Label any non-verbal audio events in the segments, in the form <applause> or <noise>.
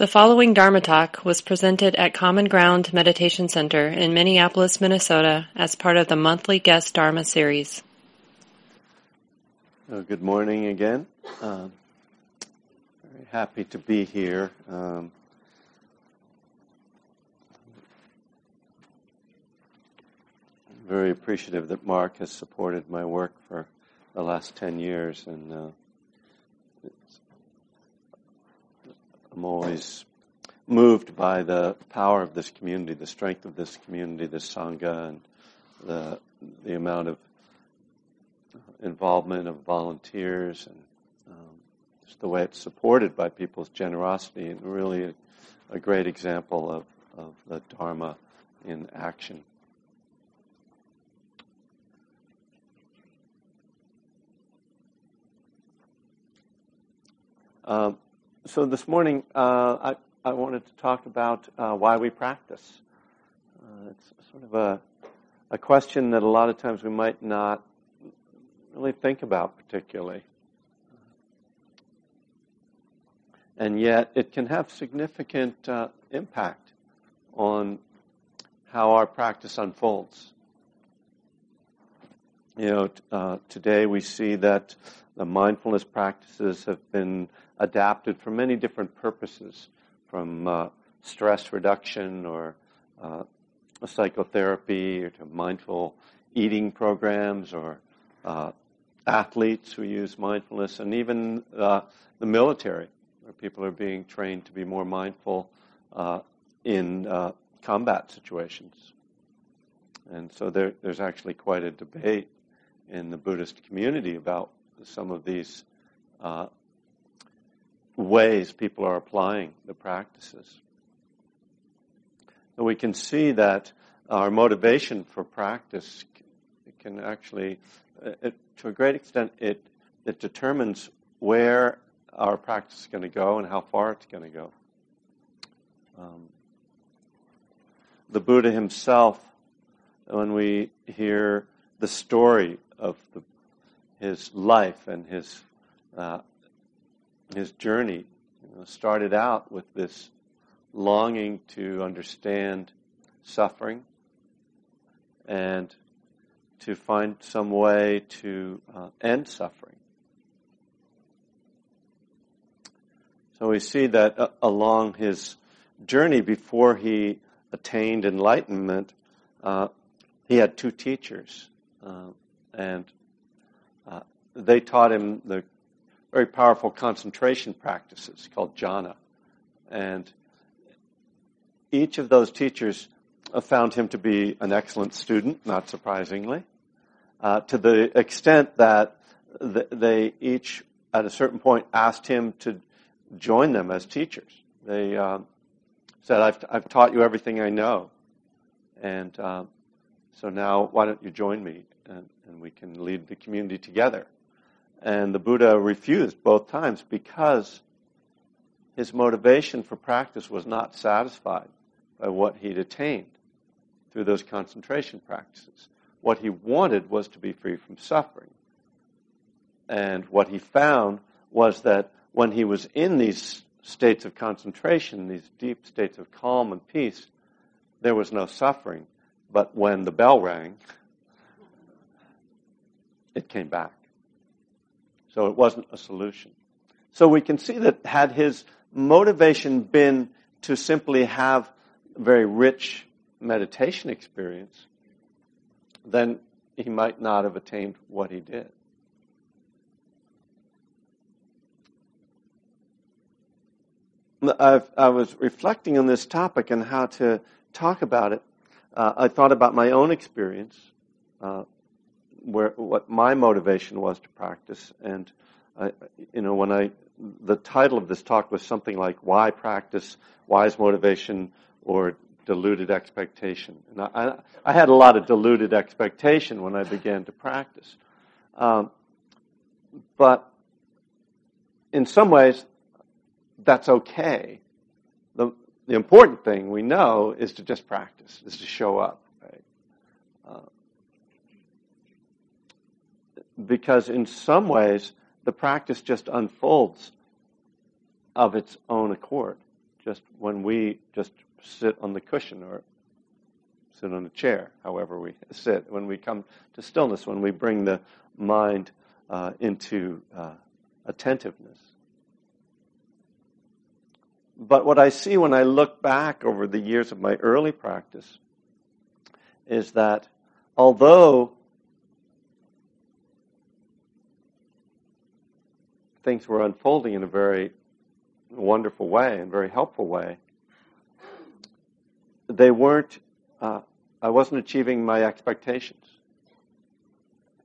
The following Dharma talk was presented at Common Ground Meditation Center in Minneapolis, Minnesota as part of the monthly guest Dharma series. Uh, good morning again. Um, very happy to be here. Um, very appreciative that Mark has supported my work for the last 10 years and uh, I'm always moved by the power of this community, the strength of this community, the sangha, and the the amount of involvement of volunteers and um, just the way it's supported by people's generosity, and really a, a great example of, of the Dharma in action. Um, so this morning, uh, I, I wanted to talk about uh, why we practice. Uh, it's sort of a, a question that a lot of times we might not really think about particularly. And yet, it can have significant uh, impact on how our practice unfolds. You know, uh, today we see that the mindfulness practices have been adapted for many different purposes, from uh, stress reduction or uh, psychotherapy or to mindful eating programs or uh, athletes who use mindfulness, and even uh, the military, where people are being trained to be more mindful uh, in uh, combat situations. And so there, there's actually quite a debate in the Buddhist community about some of these uh, ways people are applying the practices. So we can see that our motivation for practice can actually, uh, it, to a great extent, it, it determines where our practice is going to go and how far it's going to go. Um, the Buddha himself, when we hear the story of the, his life and his uh, his journey you know, started out with this longing to understand suffering and to find some way to uh, end suffering. So we see that uh, along his journey before he attained enlightenment, uh, he had two teachers, uh, and uh, they taught him the very powerful concentration practices called jhana. And each of those teachers found him to be an excellent student, not surprisingly, uh, to the extent that they each, at a certain point, asked him to join them as teachers. They uh, said, I've, I've taught you everything I know. And uh, so now, why don't you join me? And, and we can lead the community together. And the Buddha refused both times because his motivation for practice was not satisfied by what he'd attained through those concentration practices. What he wanted was to be free from suffering. And what he found was that when he was in these states of concentration, these deep states of calm and peace, there was no suffering. But when the bell rang, it came back. So it wasn't a solution. So we can see that had his motivation been to simply have a very rich meditation experience, then he might not have attained what he did. I've, i was reflecting on this topic and how to talk about it. Uh, I thought about my own experience. Uh, where what my motivation was to practice. And I, you know, when I the title of this talk was something like "Why Practice? Wise Motivation or Deluded Expectation?" And I, I had a lot of deluded expectation when I began to practice, um, but in some ways, that's okay. The, the important thing we know is to just practice, is to show up. Right? Uh, because in some ways, the practice just unfolds of its own accord. just when we just sit on the cushion or sit on a chair, however we sit, when we come to stillness, when we bring the mind uh, into uh, attentiveness. But what I see when I look back over the years of my early practice is that although things were unfolding in a very wonderful way and very helpful way, they weren't, uh, I wasn't achieving my expectations.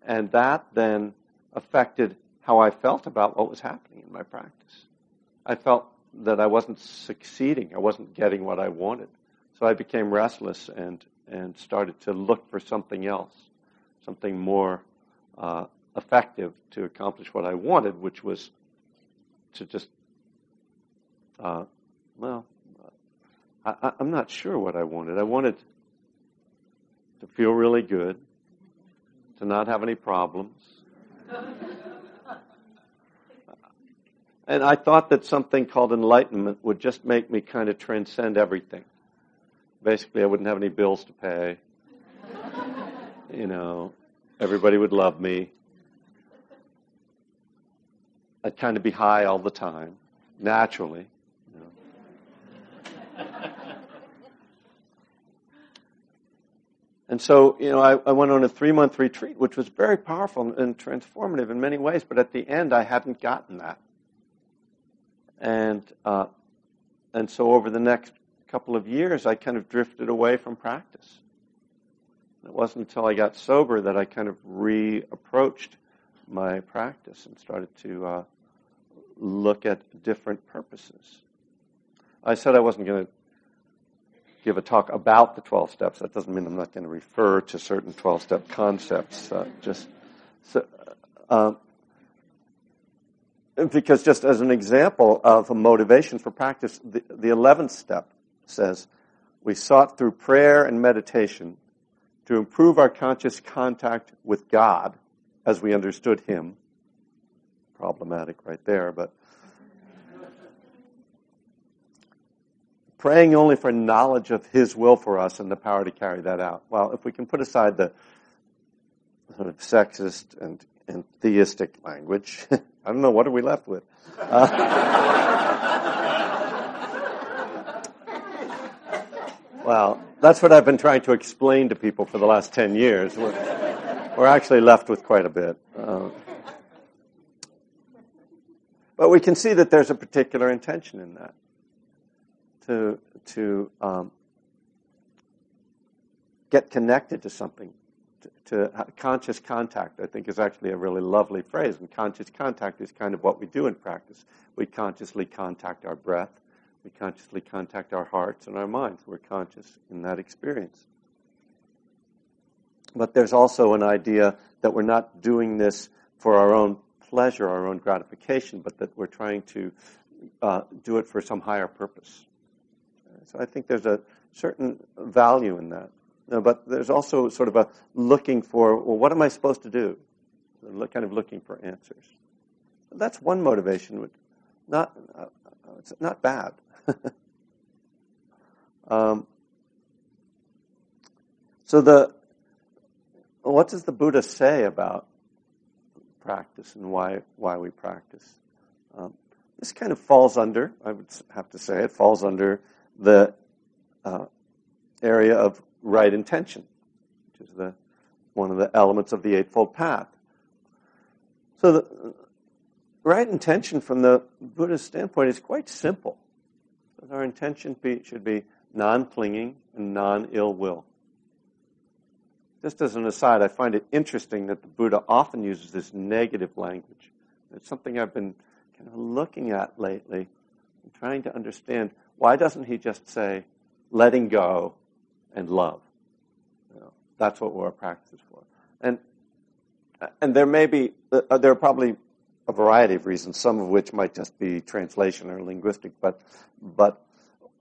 And that then affected how I felt about what was happening in my practice. I felt that I wasn't succeeding, I wasn't getting what I wanted. So I became restless and, and started to look for something else, something more uh, effective to accomplish what I wanted, which was to just, uh, well, I, am not sure what I wanted. I wanted to feel really good, to not have any problems. <laughs> and I thought that something called enlightenment would just make me kind of transcend everything. Basically, I wouldn't have any bills to pay. you know, everybody would love me. I'd kind of be high all the time, naturally. <laughs> And so, you know, I, I went on a three month retreat, which was very powerful and transformative in many ways, but at the end, I hadn't gotten that. And, uh, and so over the next couple of years, I kind of drifted away from practice. It wasn't until I got sober that I kind of reapproached my practice and started to uh, look at different purposes. I said I wasn't going to give a talk about the 12 steps. That doesn't mean I'm not going to refer to certain 12 step concepts. Uh, just so, uh, because just as an example of a motivation for practice, the, the 11th step says, we sought through prayer and meditation to improve our conscious contact with God as we understood Him. Problematic right there, but praying only for knowledge of His will for us and the power to carry that out. Well, if we can put aside the sort of sexist and, and theistic language, <laughs> I don't know, what are we left with? Uh, <laughs> well, that's what I've been trying to explain to people for the last 10 years. We're, we're actually left with quite a bit. Uh, but we can see that there's a particular intention in that to to um, get connected to something, to, to conscious contact. I think is actually a really lovely phrase. And conscious contact is kind of what we do in practice. We consciously contact our breath. We consciously contact our hearts and our minds. We're conscious in that experience. But there's also an idea that we're not doing this for our own pleasure, our own gratification, but that we're trying to uh, do it for some higher purpose. So I think there's a certain value in that. but there's also sort of a looking for, well, what am I supposed to do? Kind of looking for answers. That's one motivation. which Not, uh, it's not bad. <laughs> um, so the, what does the Buddha say about practice and why why we practice? Um, this kind of falls under, I would have to say, it falls under the uh, area of right intention, which is the one of the elements of the Eightfold Path. So the right intention from the Buddhist standpoint is quite simple. Our intention be, should be non-clinging and non-ill will. Just as an aside, I find it interesting that the Buddha often uses this negative language. It's something I've been kind of looking at lately and trying to understand why doesn't he just say, letting go and love? You know, that's what our practice is for. And, and there may be, uh, there are probably a variety of reasons, some of which might just be translation or linguistic, but, but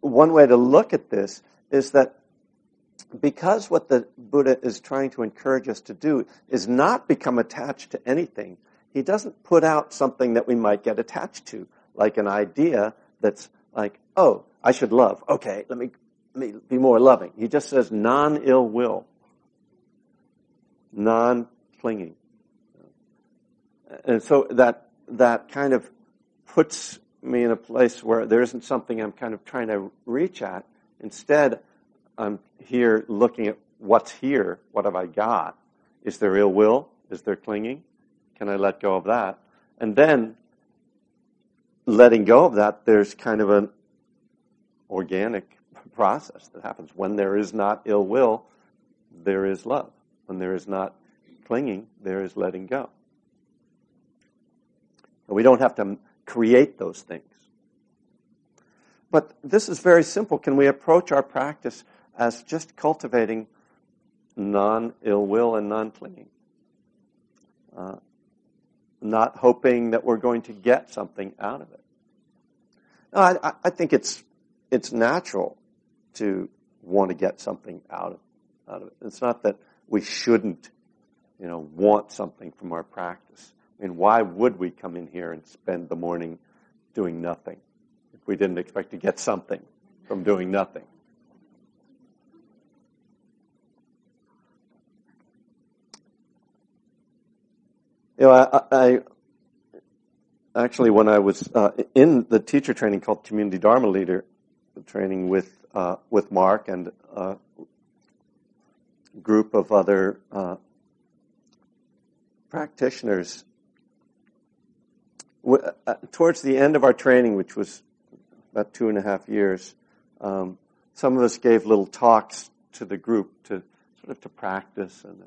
one way to look at this is that because what the Buddha is trying to encourage us to do is not become attached to anything, he doesn't put out something that we might get attached to, like an idea that's like, oh, I should love. Okay, let me, let me be more loving. He just says non ill will, non clinging. And so that, that kind of puts me in a place where there isn't something I'm kind of trying to reach at. Instead, I'm here looking at what's here. What have I got? Is there ill will? Is there clinging? Can I let go of that? And then, letting go of that, there's kind of an organic process that happens. When there is not ill will, there is love. When there is not clinging, there is letting go. And We don't have to create those things. But this is very simple. Can we approach our practice as just cultivating non ill will and non clinging? Uh, not hoping that we're going to get something out of it. No, I, I think it's it's natural to want to get something out of out of it. It's not that we shouldn't, you know, want something from our practice. I mean, why would we come in here and spend the morning doing nothing if we didn't expect to get something from doing nothing? You know, I, I actually, when I was uh, in the teacher training called Community Dharma Leader training with uh, with Mark and a group of other uh, practitioners, uh, towards the end of our training, which was about two and a half years, um, some of us gave little talks to the group to sort of to practice and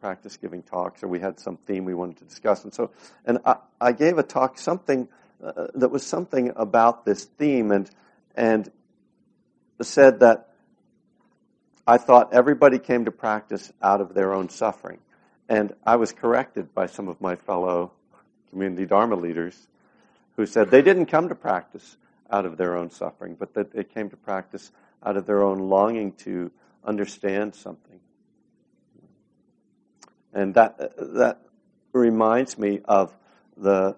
practice giving talks, or we had some theme we wanted to discuss. And so, and I, I gave a talk something uh, that was something about this theme, and and said that I thought everybody came to practice out of their own suffering, and I was corrected by some of my fellow community dharma leaders who said they didn't come to practice out of their own suffering, but that they came to practice out of their own longing to understand something and that, that reminds me of the,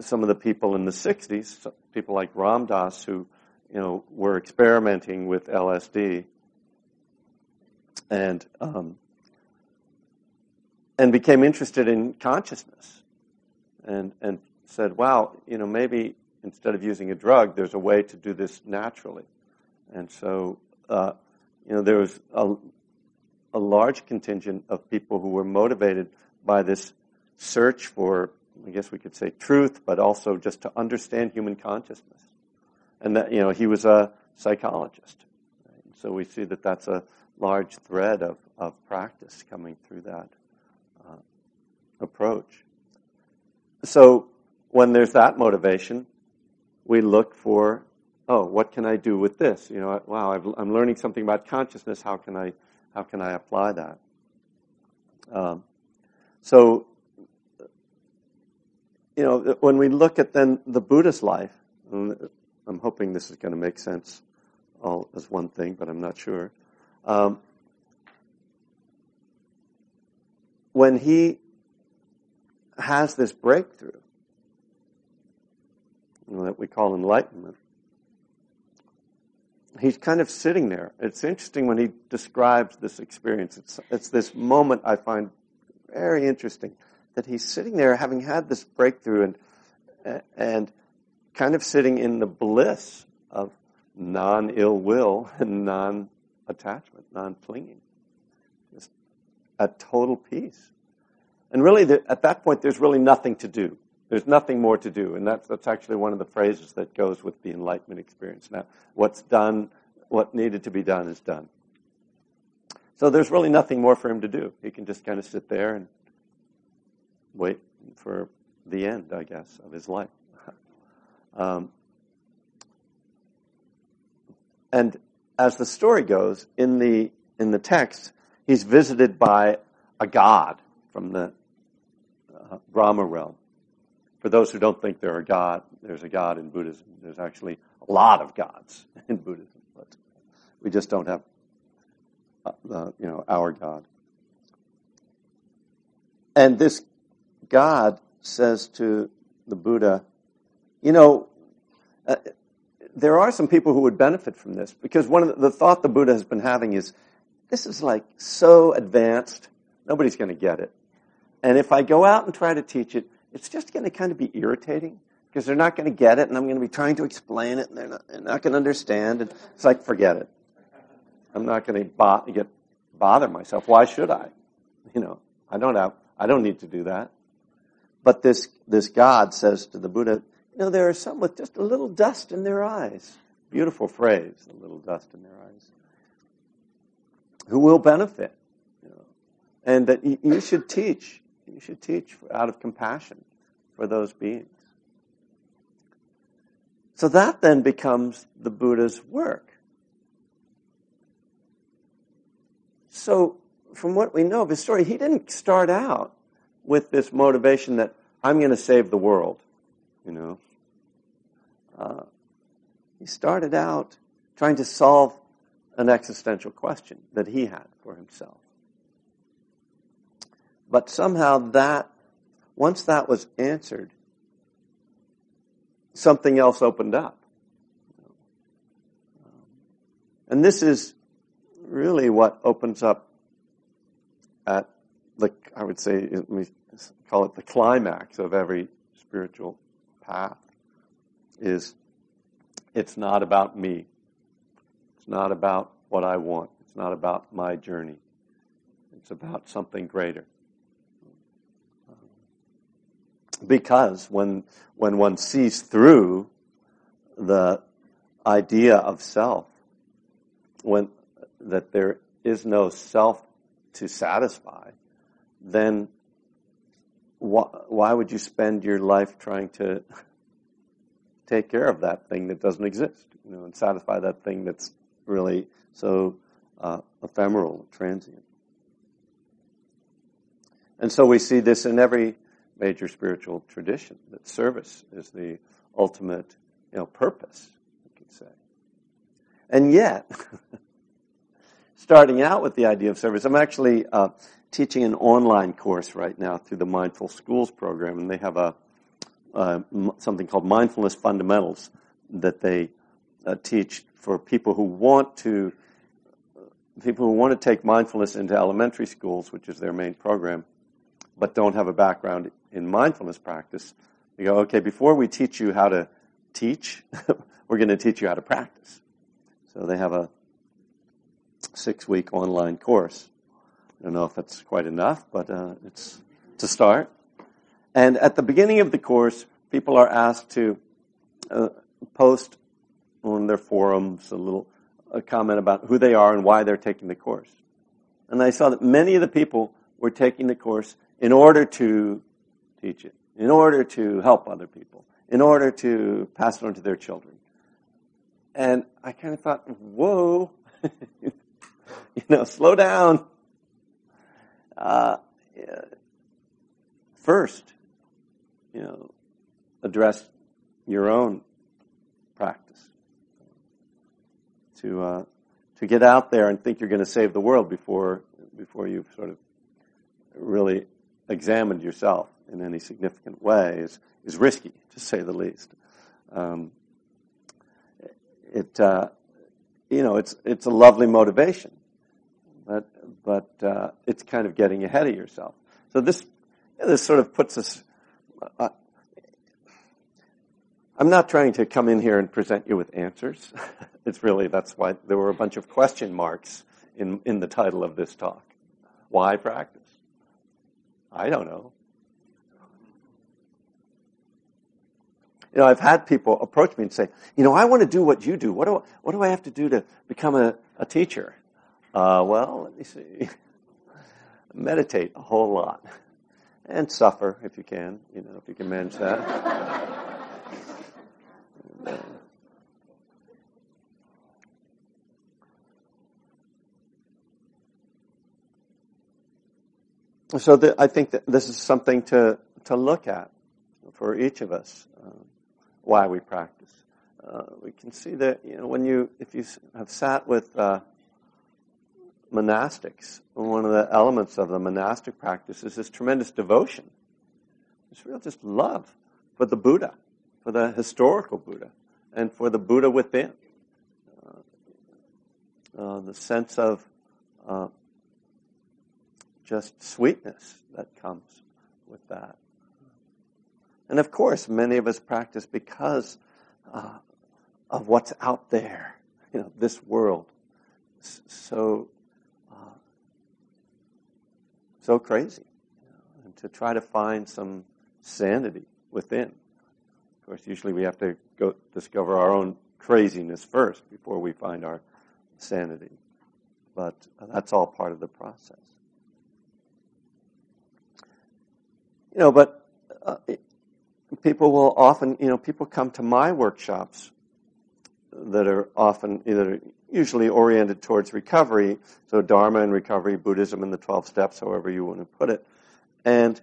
some of the people in the 60s, people like Ram Dass who, you know, were experimenting with LSD and, um, and became interested in consciousness and, and said, wow, you know, maybe instead of using a drug, there's a way to do this naturally. And so, uh, you know, there was a, a large contingent of people who were motivated by this search for, I guess we could say truth, but also just to understand human consciousness. And that, you know, he was a psychologist. Right? So we see that that's a large thread of, of practice coming through that uh, approach. So when there's that motivation, we look for, oh, what can I do with this? You know, wow, i am learning something about consciousness. How can I how can I apply that? Um, so, you know, when we look at then the Buddha's life, I'm hoping this is going to make sense all as one thing, but I'm not sure. Um, when he has this breakthrough you know, that we call enlightenment, he's kind of sitting there. It's interesting when he describes this experience. It's, it's this moment I find very interesting that he's sitting there having had this breakthrough and, and kind of sitting in the bliss of non ill will and non attachment, non clinging. Just a total peace. And really, the, at that point, there's really nothing to do. There's nothing more to do. And that's, that's actually one of the phrases that goes with the enlightenment experience. Now, what's done, what needed to be done is done. So there's really nothing more for him to do. He can just kind of sit there and wait for the end, I guess, of his life. <laughs> um, and as the story goes, in the, in the text, he's visited by a god from the uh, Brahma realm for those who don't think there are God, there's a God in Buddhism. There's actually a lot of gods <laughs> in Buddhism, but we just don't have, uh, you know, our God. And this God says to the Buddha, you know, uh, there are some people who would benefit from this because one of the, the thought the Buddha has been having is this is like so advanced, nobody's going to get it. And if I go out and try to teach it, it's just going to kind of be irritating because they're not going to get it, and I'm going to be trying to explain it, and they're not, they're not going to understand. And it's like, forget it. I'm not going to bo- get bother myself. Why should I? You know, I don't have, I don't need to do that. But this this God says to the Buddha, you know, there are some with just a little dust in their eyes. Beautiful phrase, a little dust in their eyes. Who will benefit. You know, and that you should teach. You should teach out of compassion for those beings. So that then becomes the Buddha's work. So, from what we know of his story, he didn't start out with this motivation that I'm going to save the world, you know. Uh, he started out trying to solve an existential question that he had for himself. But somehow that, once that was answered, something else opened up. And this is really what opens up at the, I would say, let me call it the climax of every spiritual path is it's not about me. It's not about what I want. It's not about my journey. It's about something greater. Because when, when one sees through the idea of self, when, that there is no self to satisfy, then why, why would you spend your life trying to <laughs> take care of that thing that doesn't exist, you know, and satisfy that thing that's really so uh, ephemeral, transient? And so we see this in every major spiritual tradition that service is the ultimate, you know, purpose. You could say, and yet. <laughs> starting out with the idea of service. I'm actually uh, teaching an online course right now through the Mindful Schools program, and they have a uh, something called Mindfulness Fundamentals that they uh, teach for people who want to people who want to take mindfulness into elementary schools, which is their main program, but don't have a background in mindfulness practice. They go, okay, before we teach you how to teach, <laughs> we're going to teach you how to practice. So they have a six week online course. I don't know if that's quite enough, but uh, it's to start. And at the beginning of the course, people are asked to uh, post on their forums a little a comment about who they are and why they're taking the course. And I saw that many of the people were taking the course in order to teach it, in order to help other people, in order to pass it on to their children. And I kind of thought, whoa, <laughs> you know, slow down. Uh, first, you know, address your own practice. To uh, to get out there and think you're going to save the world before before you've sort of really examined yourself in any significant way is is risky, to say the least. Um, it uh, you know it's it's a lovely motivation but but uh, it's kind of getting ahead of yourself. So this this sort of puts us. Uh, I'm not trying to come in here and present you with answers. <laughs> it's really that's why there were a bunch of question marks in in the title of this talk. Why practice? I don't know. You know, I've had people approach me and say, you know, I want to do what you do. What do I, what do I have to do to become a, a teacher? Uh, well, let me see. <laughs> Meditate a whole lot. And suffer if you can, you know, if you can manage that. <laughs> so the, I think that this is something to, to look at for each of us, uh, why we practice. Uh, we can see that, you know, when you, if you have sat with, uh, monastics. One of the elements of the monastic practice is this tremendous devotion. This real just love for the Buddha, for the historical Buddha, and for the Buddha within. Uh, uh, the sense of uh, just sweetness that comes with that. And of course, many of us practice because uh, of what's out there, you know, this world. So, uh, so crazy. And to try to find some sanity within. Of course, usually we have to go discover our own craziness first before we find our sanity. But that's all part of the process. You know, but uh, people will often, you know, people come to my workshops that are often either usually oriented towards recovery, so Dharma and recovery, Buddhism and the 12 steps, however you want to put it. And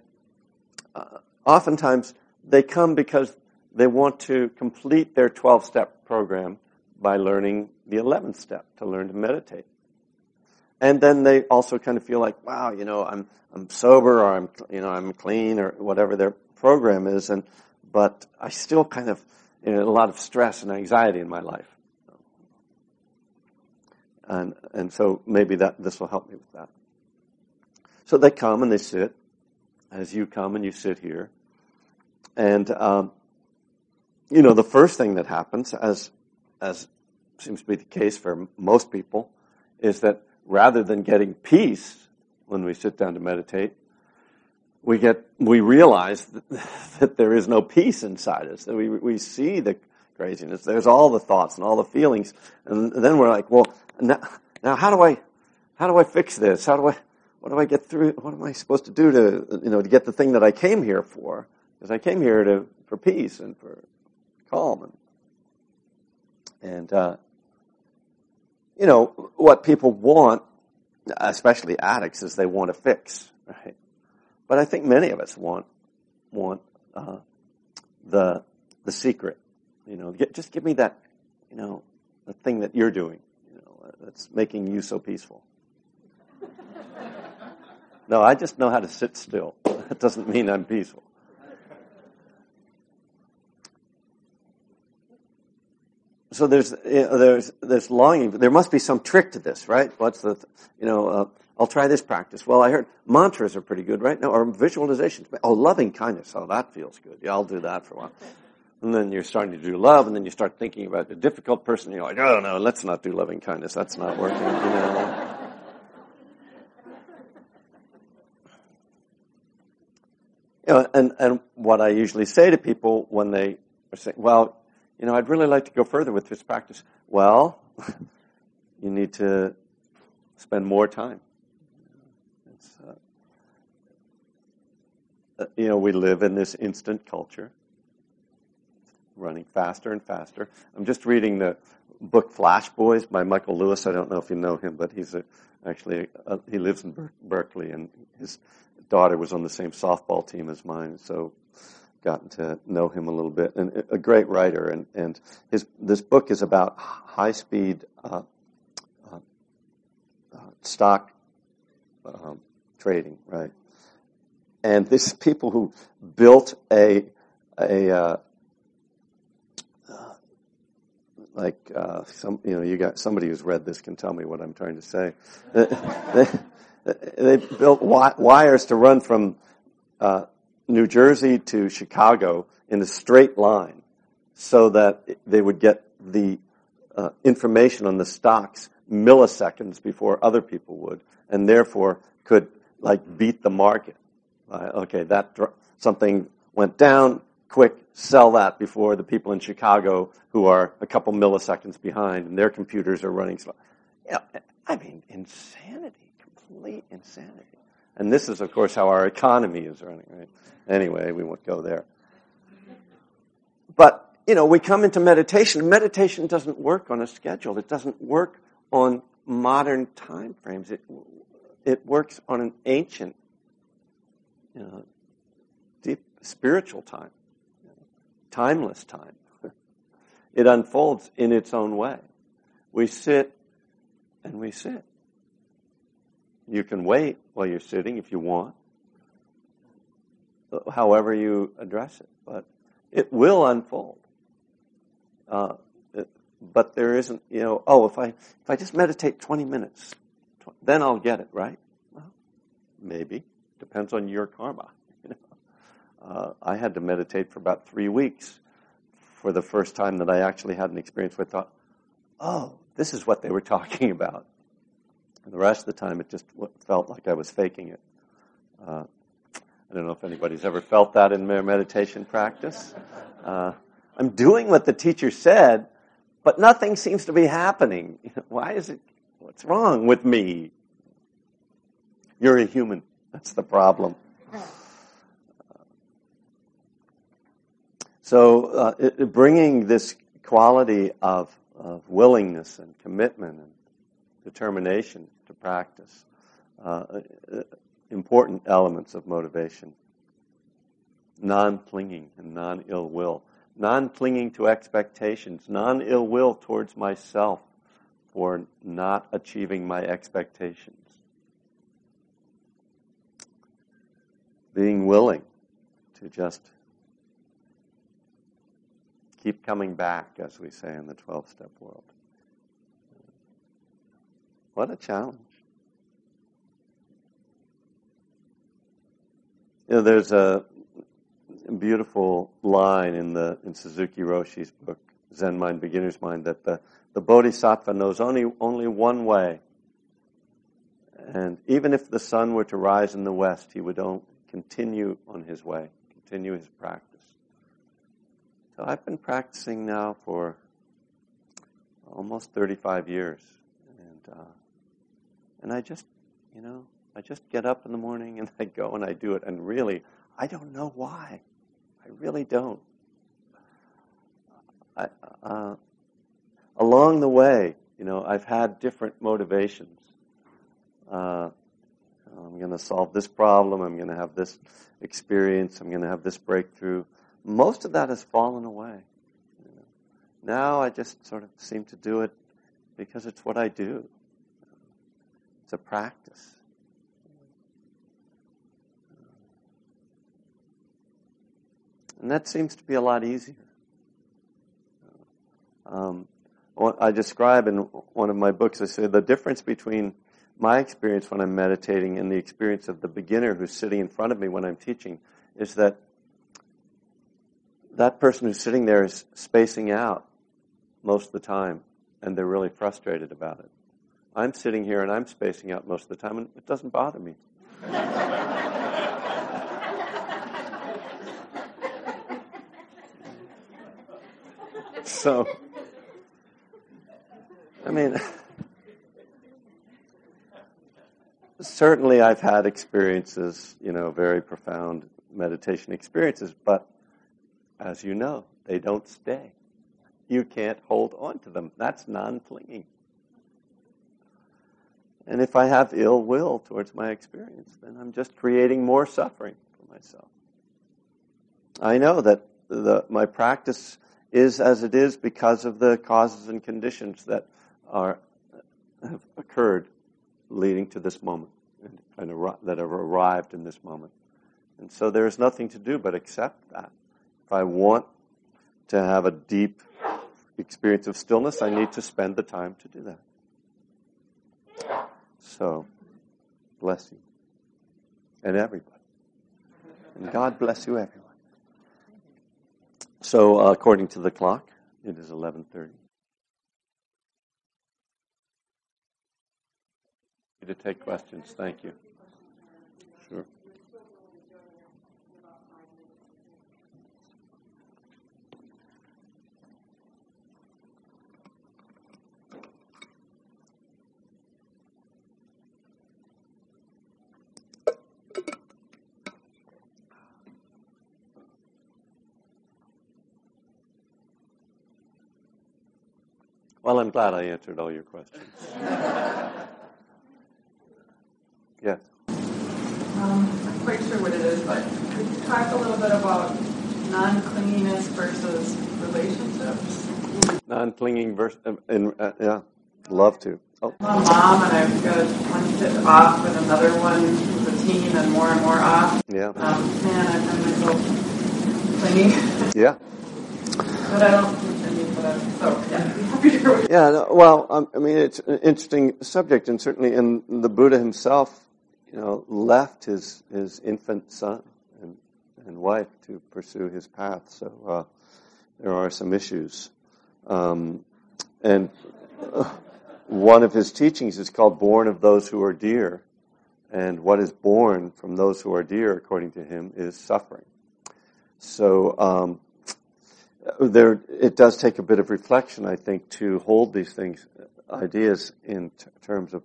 uh, oftentimes they come because they want to complete their 12 step program by learning the 11th step to learn to meditate. And then they also kind of feel like, wow, you know, I'm, I'm sober or I'm, you know, I'm clean or whatever their program is. And, but I still kind of, you know, a lot of stress and anxiety in my life. And, and so maybe that, this will help me with that. So they come and they sit as you come and you sit here. And, um, you know, the first thing that happens, as, as seems to be the case for most people, is that rather than getting peace when we sit down to meditate, we get, we realize <laughs> that, there is no peace inside us. That we, we see the craziness. There's all the thoughts and all the feelings. And then we're like, well, now, now how do I, how do I fix this? How do I, what do I get through? What am I supposed to do to, you know, to get the thing that I came here for? Because I came here to, for peace and for calm and, and, uh, you know, what people want, especially addicts, is they want to fix, right? But I think many of us want want uh, the the secret. You know, get, just give me that, you know, the thing that you're doing, you know, that's making you so peaceful. <laughs> no, I just know how to sit still. <laughs> That doesn't mean I'm peaceful. so there's you know, there's there's longing. There must be some trick to this, right? What's the you know? Uh, I'll try this practice. Well, I heard mantras are pretty good, right? Or visualizations. Oh, loving kindness. Oh, that feels good. Yeah, I'll do that for a while. And then you're starting to do love, and then you start thinking about the difficult person. You're like, oh no, let's not do loving kindness. That's not working. You know. You know, and, and what I usually say to people when they are saying, well, you know, I'd really like to go further with this practice. Well, <laughs> you need to spend more time. Uh, uh, you know, we live in this instant culture, running faster and faster. I'm just reading the book Flash Boys by Michael Lewis. I don't know if you know him, but he's a, actually a, he lives in Ber- Berkeley, and his daughter was on the same softball team as mine. So gotten to know him a little bit, and a great writer. And, and his this book is about high speed uh, uh, uh, stock um, trading, right? And these people who built a a uh, like uh, some you know you got somebody who's read this can tell me what I'm trying to say. <laughs> they, they built wi- wires to run from uh, New Jersey to Chicago in a straight line so that they would get the uh, information on the stocks milliseconds before other people would, and therefore could like beat the market. Uh, okay, that something went down, quick, sell that before the people in Chicago who are a couple milliseconds behind and their computers are running slow. Yeah, I mean, insanity, complete insanity. And this is, of course, how our economy is running, right? Anyway, we won't go there. But, you know, we come into meditation. Meditation doesn't work on a schedule. It doesn't work on modern time frames. It, it works on an ancient, you know, deep spiritual time, timeless time. <laughs> It unfolds in its own way. We sit and we sit. You can wait while you're sitting if you want however you address it. But it will unfold. Uh, but there isn't, you know, oh, if I, if I just meditate 20 minutes, then I'll get it, right? Well, maybe. Depends on your karma. You know? uh, I had to meditate for about three weeks for the first time that I actually had an experience where I thought, oh, this is what they were <laughs> talking about. And the rest of the time, it just felt like I was faking it. Uh, I don't know if anybody's ever felt that in their meditation practice. Uh, I'm doing what the teacher said, but nothing seems to be happening. <laughs> Why is it? What's wrong with me? You're a human. That's the problem. So, uh, it, bringing this quality of, of willingness and commitment and determination to practice, uh, uh important elements of motivation. Non clinging and non ill will. Non clinging to expectations, non ill will towards myself for not achieving my expectations. Being willing to just keep coming back, as we say in the 12 step world. What a challenge. You know, there's a beautiful line in the in Suzuki Roshi's book, Zen Mind, Beginner's Mind, that the, the Bodhisattva knows only only one way. And even if the sun were to rise in the west, he would continue on his way, continue his practice. So I've been practicing now for almost 35 years, and uh, and I just, you know, I just get up in the morning and <laughs> I go and I do it. And really, I don't know why. I really don't. I, uh, along the way, you know, I've had different motivations. Uh, I'm going to solve this problem. I'm going to have this experience. I'm going to have this breakthrough. Most of that has fallen away. Now I just sort of seem to do it because it's what I do. It's a practice. And that seems to be a lot easier. Um, I describe in one of my books, I say the difference between my experience when I'm meditating and the experience of the beginner who's sitting in front of me when I'm teaching is that that person who's sitting there is spacing out most of the time and they're really frustrated about it. I'm sitting here and I'm spacing out most of the time and it doesn't bother me. <laughs> so, I mean, certainly I've had experiences, you know, very profound meditation experiences, but as you know, they don't stay. You can't hold on to them. That's non clinging. And if I have ill will towards my experience, then I'm just creating more suffering for myself. I know that the, my practice is as it is because of the causes and conditions that are have occurred leading to this moment and, and that have arrived in this moment. And so there is nothing to do but accept that. If I want to have a deep experience of stillness, I need to spend the time to do that. So, bless you. And everybody. And God bless you, everyone. So, uh, according to the clock, it is 11:30. To take questions, thank you. Sure. Well, I'm glad I answered all your questions. <laughs> yes. Um, I'm not quite sure what it is, but could you talk a little bit about non-clinginess versus relationships? Non-clinging versus, uh, uh, yeah, love to. Oh. I'm a mom, and I've got one kid off and another one who's a teen and more and more off. Yeah. Um, man, I find myself clinging. <laughs> Yeah. but I don't teach anybody that. So yeah, I'd be happy to hear what Yeah, no, well, um, I mean, it's an interesting subject, and certainly, in the Buddha himself, you know, left his his infant son and and wife to pursue his path. So uh, there are some issues, um, and uh, one of his teachings is called "Born of those who are dear," and what is born from those who are dear, according to him, is suffering. So. Um, there, it does take a bit of reflection, I think, to hold these things, ideas in t- terms of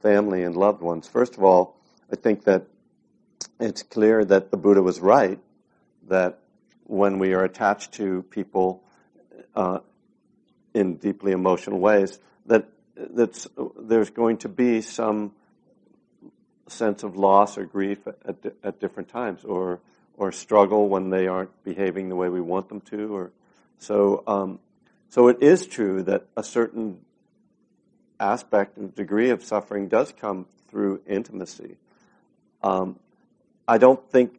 family and loved ones. First of all, I think that it's clear that the Buddha was right that when we are attached to people uh, in deeply emotional ways, that that's, there's going to be some sense of loss or grief at, at different times, or or struggle when they aren't behaving the way we want them to. Or so, um, so it is true that a certain aspect and degree of suffering does come through intimacy. Um, I don't think,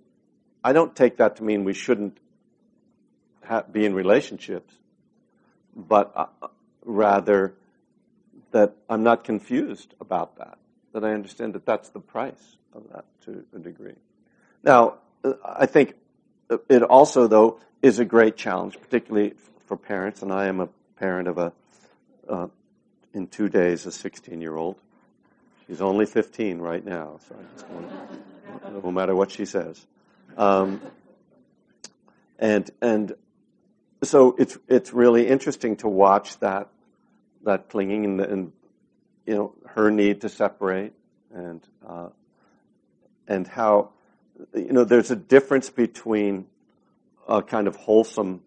I don't take that to mean we shouldn't ha- be in relationships, but uh, rather that I'm not confused about that. That I understand that that's the price of that to a degree. Now, I think it also, though, is a great challenge, particularly for parents. And I am a parent of a, uh, in two days, a 16 year old. She's only 15 right now, so no matter what she says. Um, and and so it's it's really interesting to watch that that clinging and, and you know her need to separate and uh, and how you know, there's a difference between a kind of wholesome,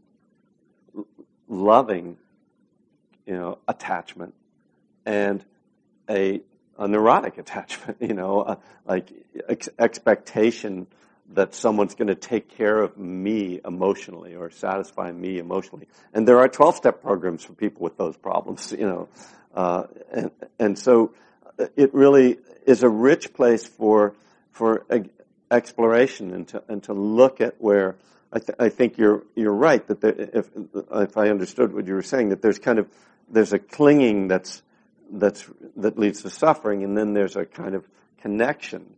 loving, you know, attachment and a, a neurotic attachment, <laughs> you know, a, like ex- expectation that someone's going to take care of me emotionally or satisfy me emotionally. And there are 12 step programs for people with those problems, <laughs> you know. Uh, and, and so it really is a rich place for, for exploration and to, and to look at where I, th- I think you're you're right that there, if if I understood what you were saying that there's kind of there's a clinging that's that's that leads to suffering and then there's a kind of connection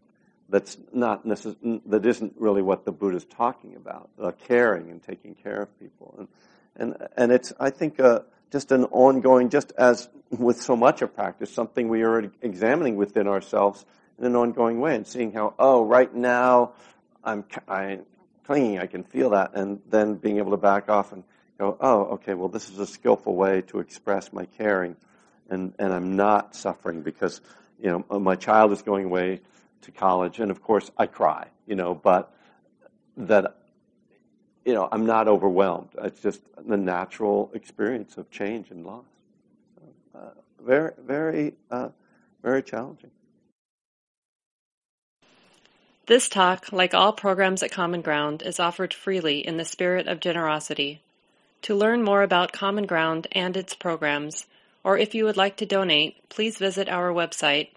that's not necess- that isn't really what the Buddha's talking about uh, caring and taking care of people. And and and it's I think uh, just an ongoing just as with so much of practice something we are examining within ourselves in an ongoing way and seeing how, oh, right now I'm, I'm clinging, I can feel that, and then being able to back off and go, oh, okay, well, this is a skillful way to express my caring, and, and I'm not suffering because, you know, my child is going away to college, and of course I cry, you know, but that, you know, I'm not overwhelmed. It's just the natural experience of change and loss. Uh, very, very, uh, very challenging. This talk, like all programs at Common Ground, is offered freely in the spirit of generosity. To learn more about Common Ground and its programs, or if you would like to donate, please visit our website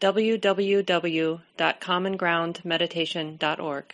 www.commongroundmeditation.org.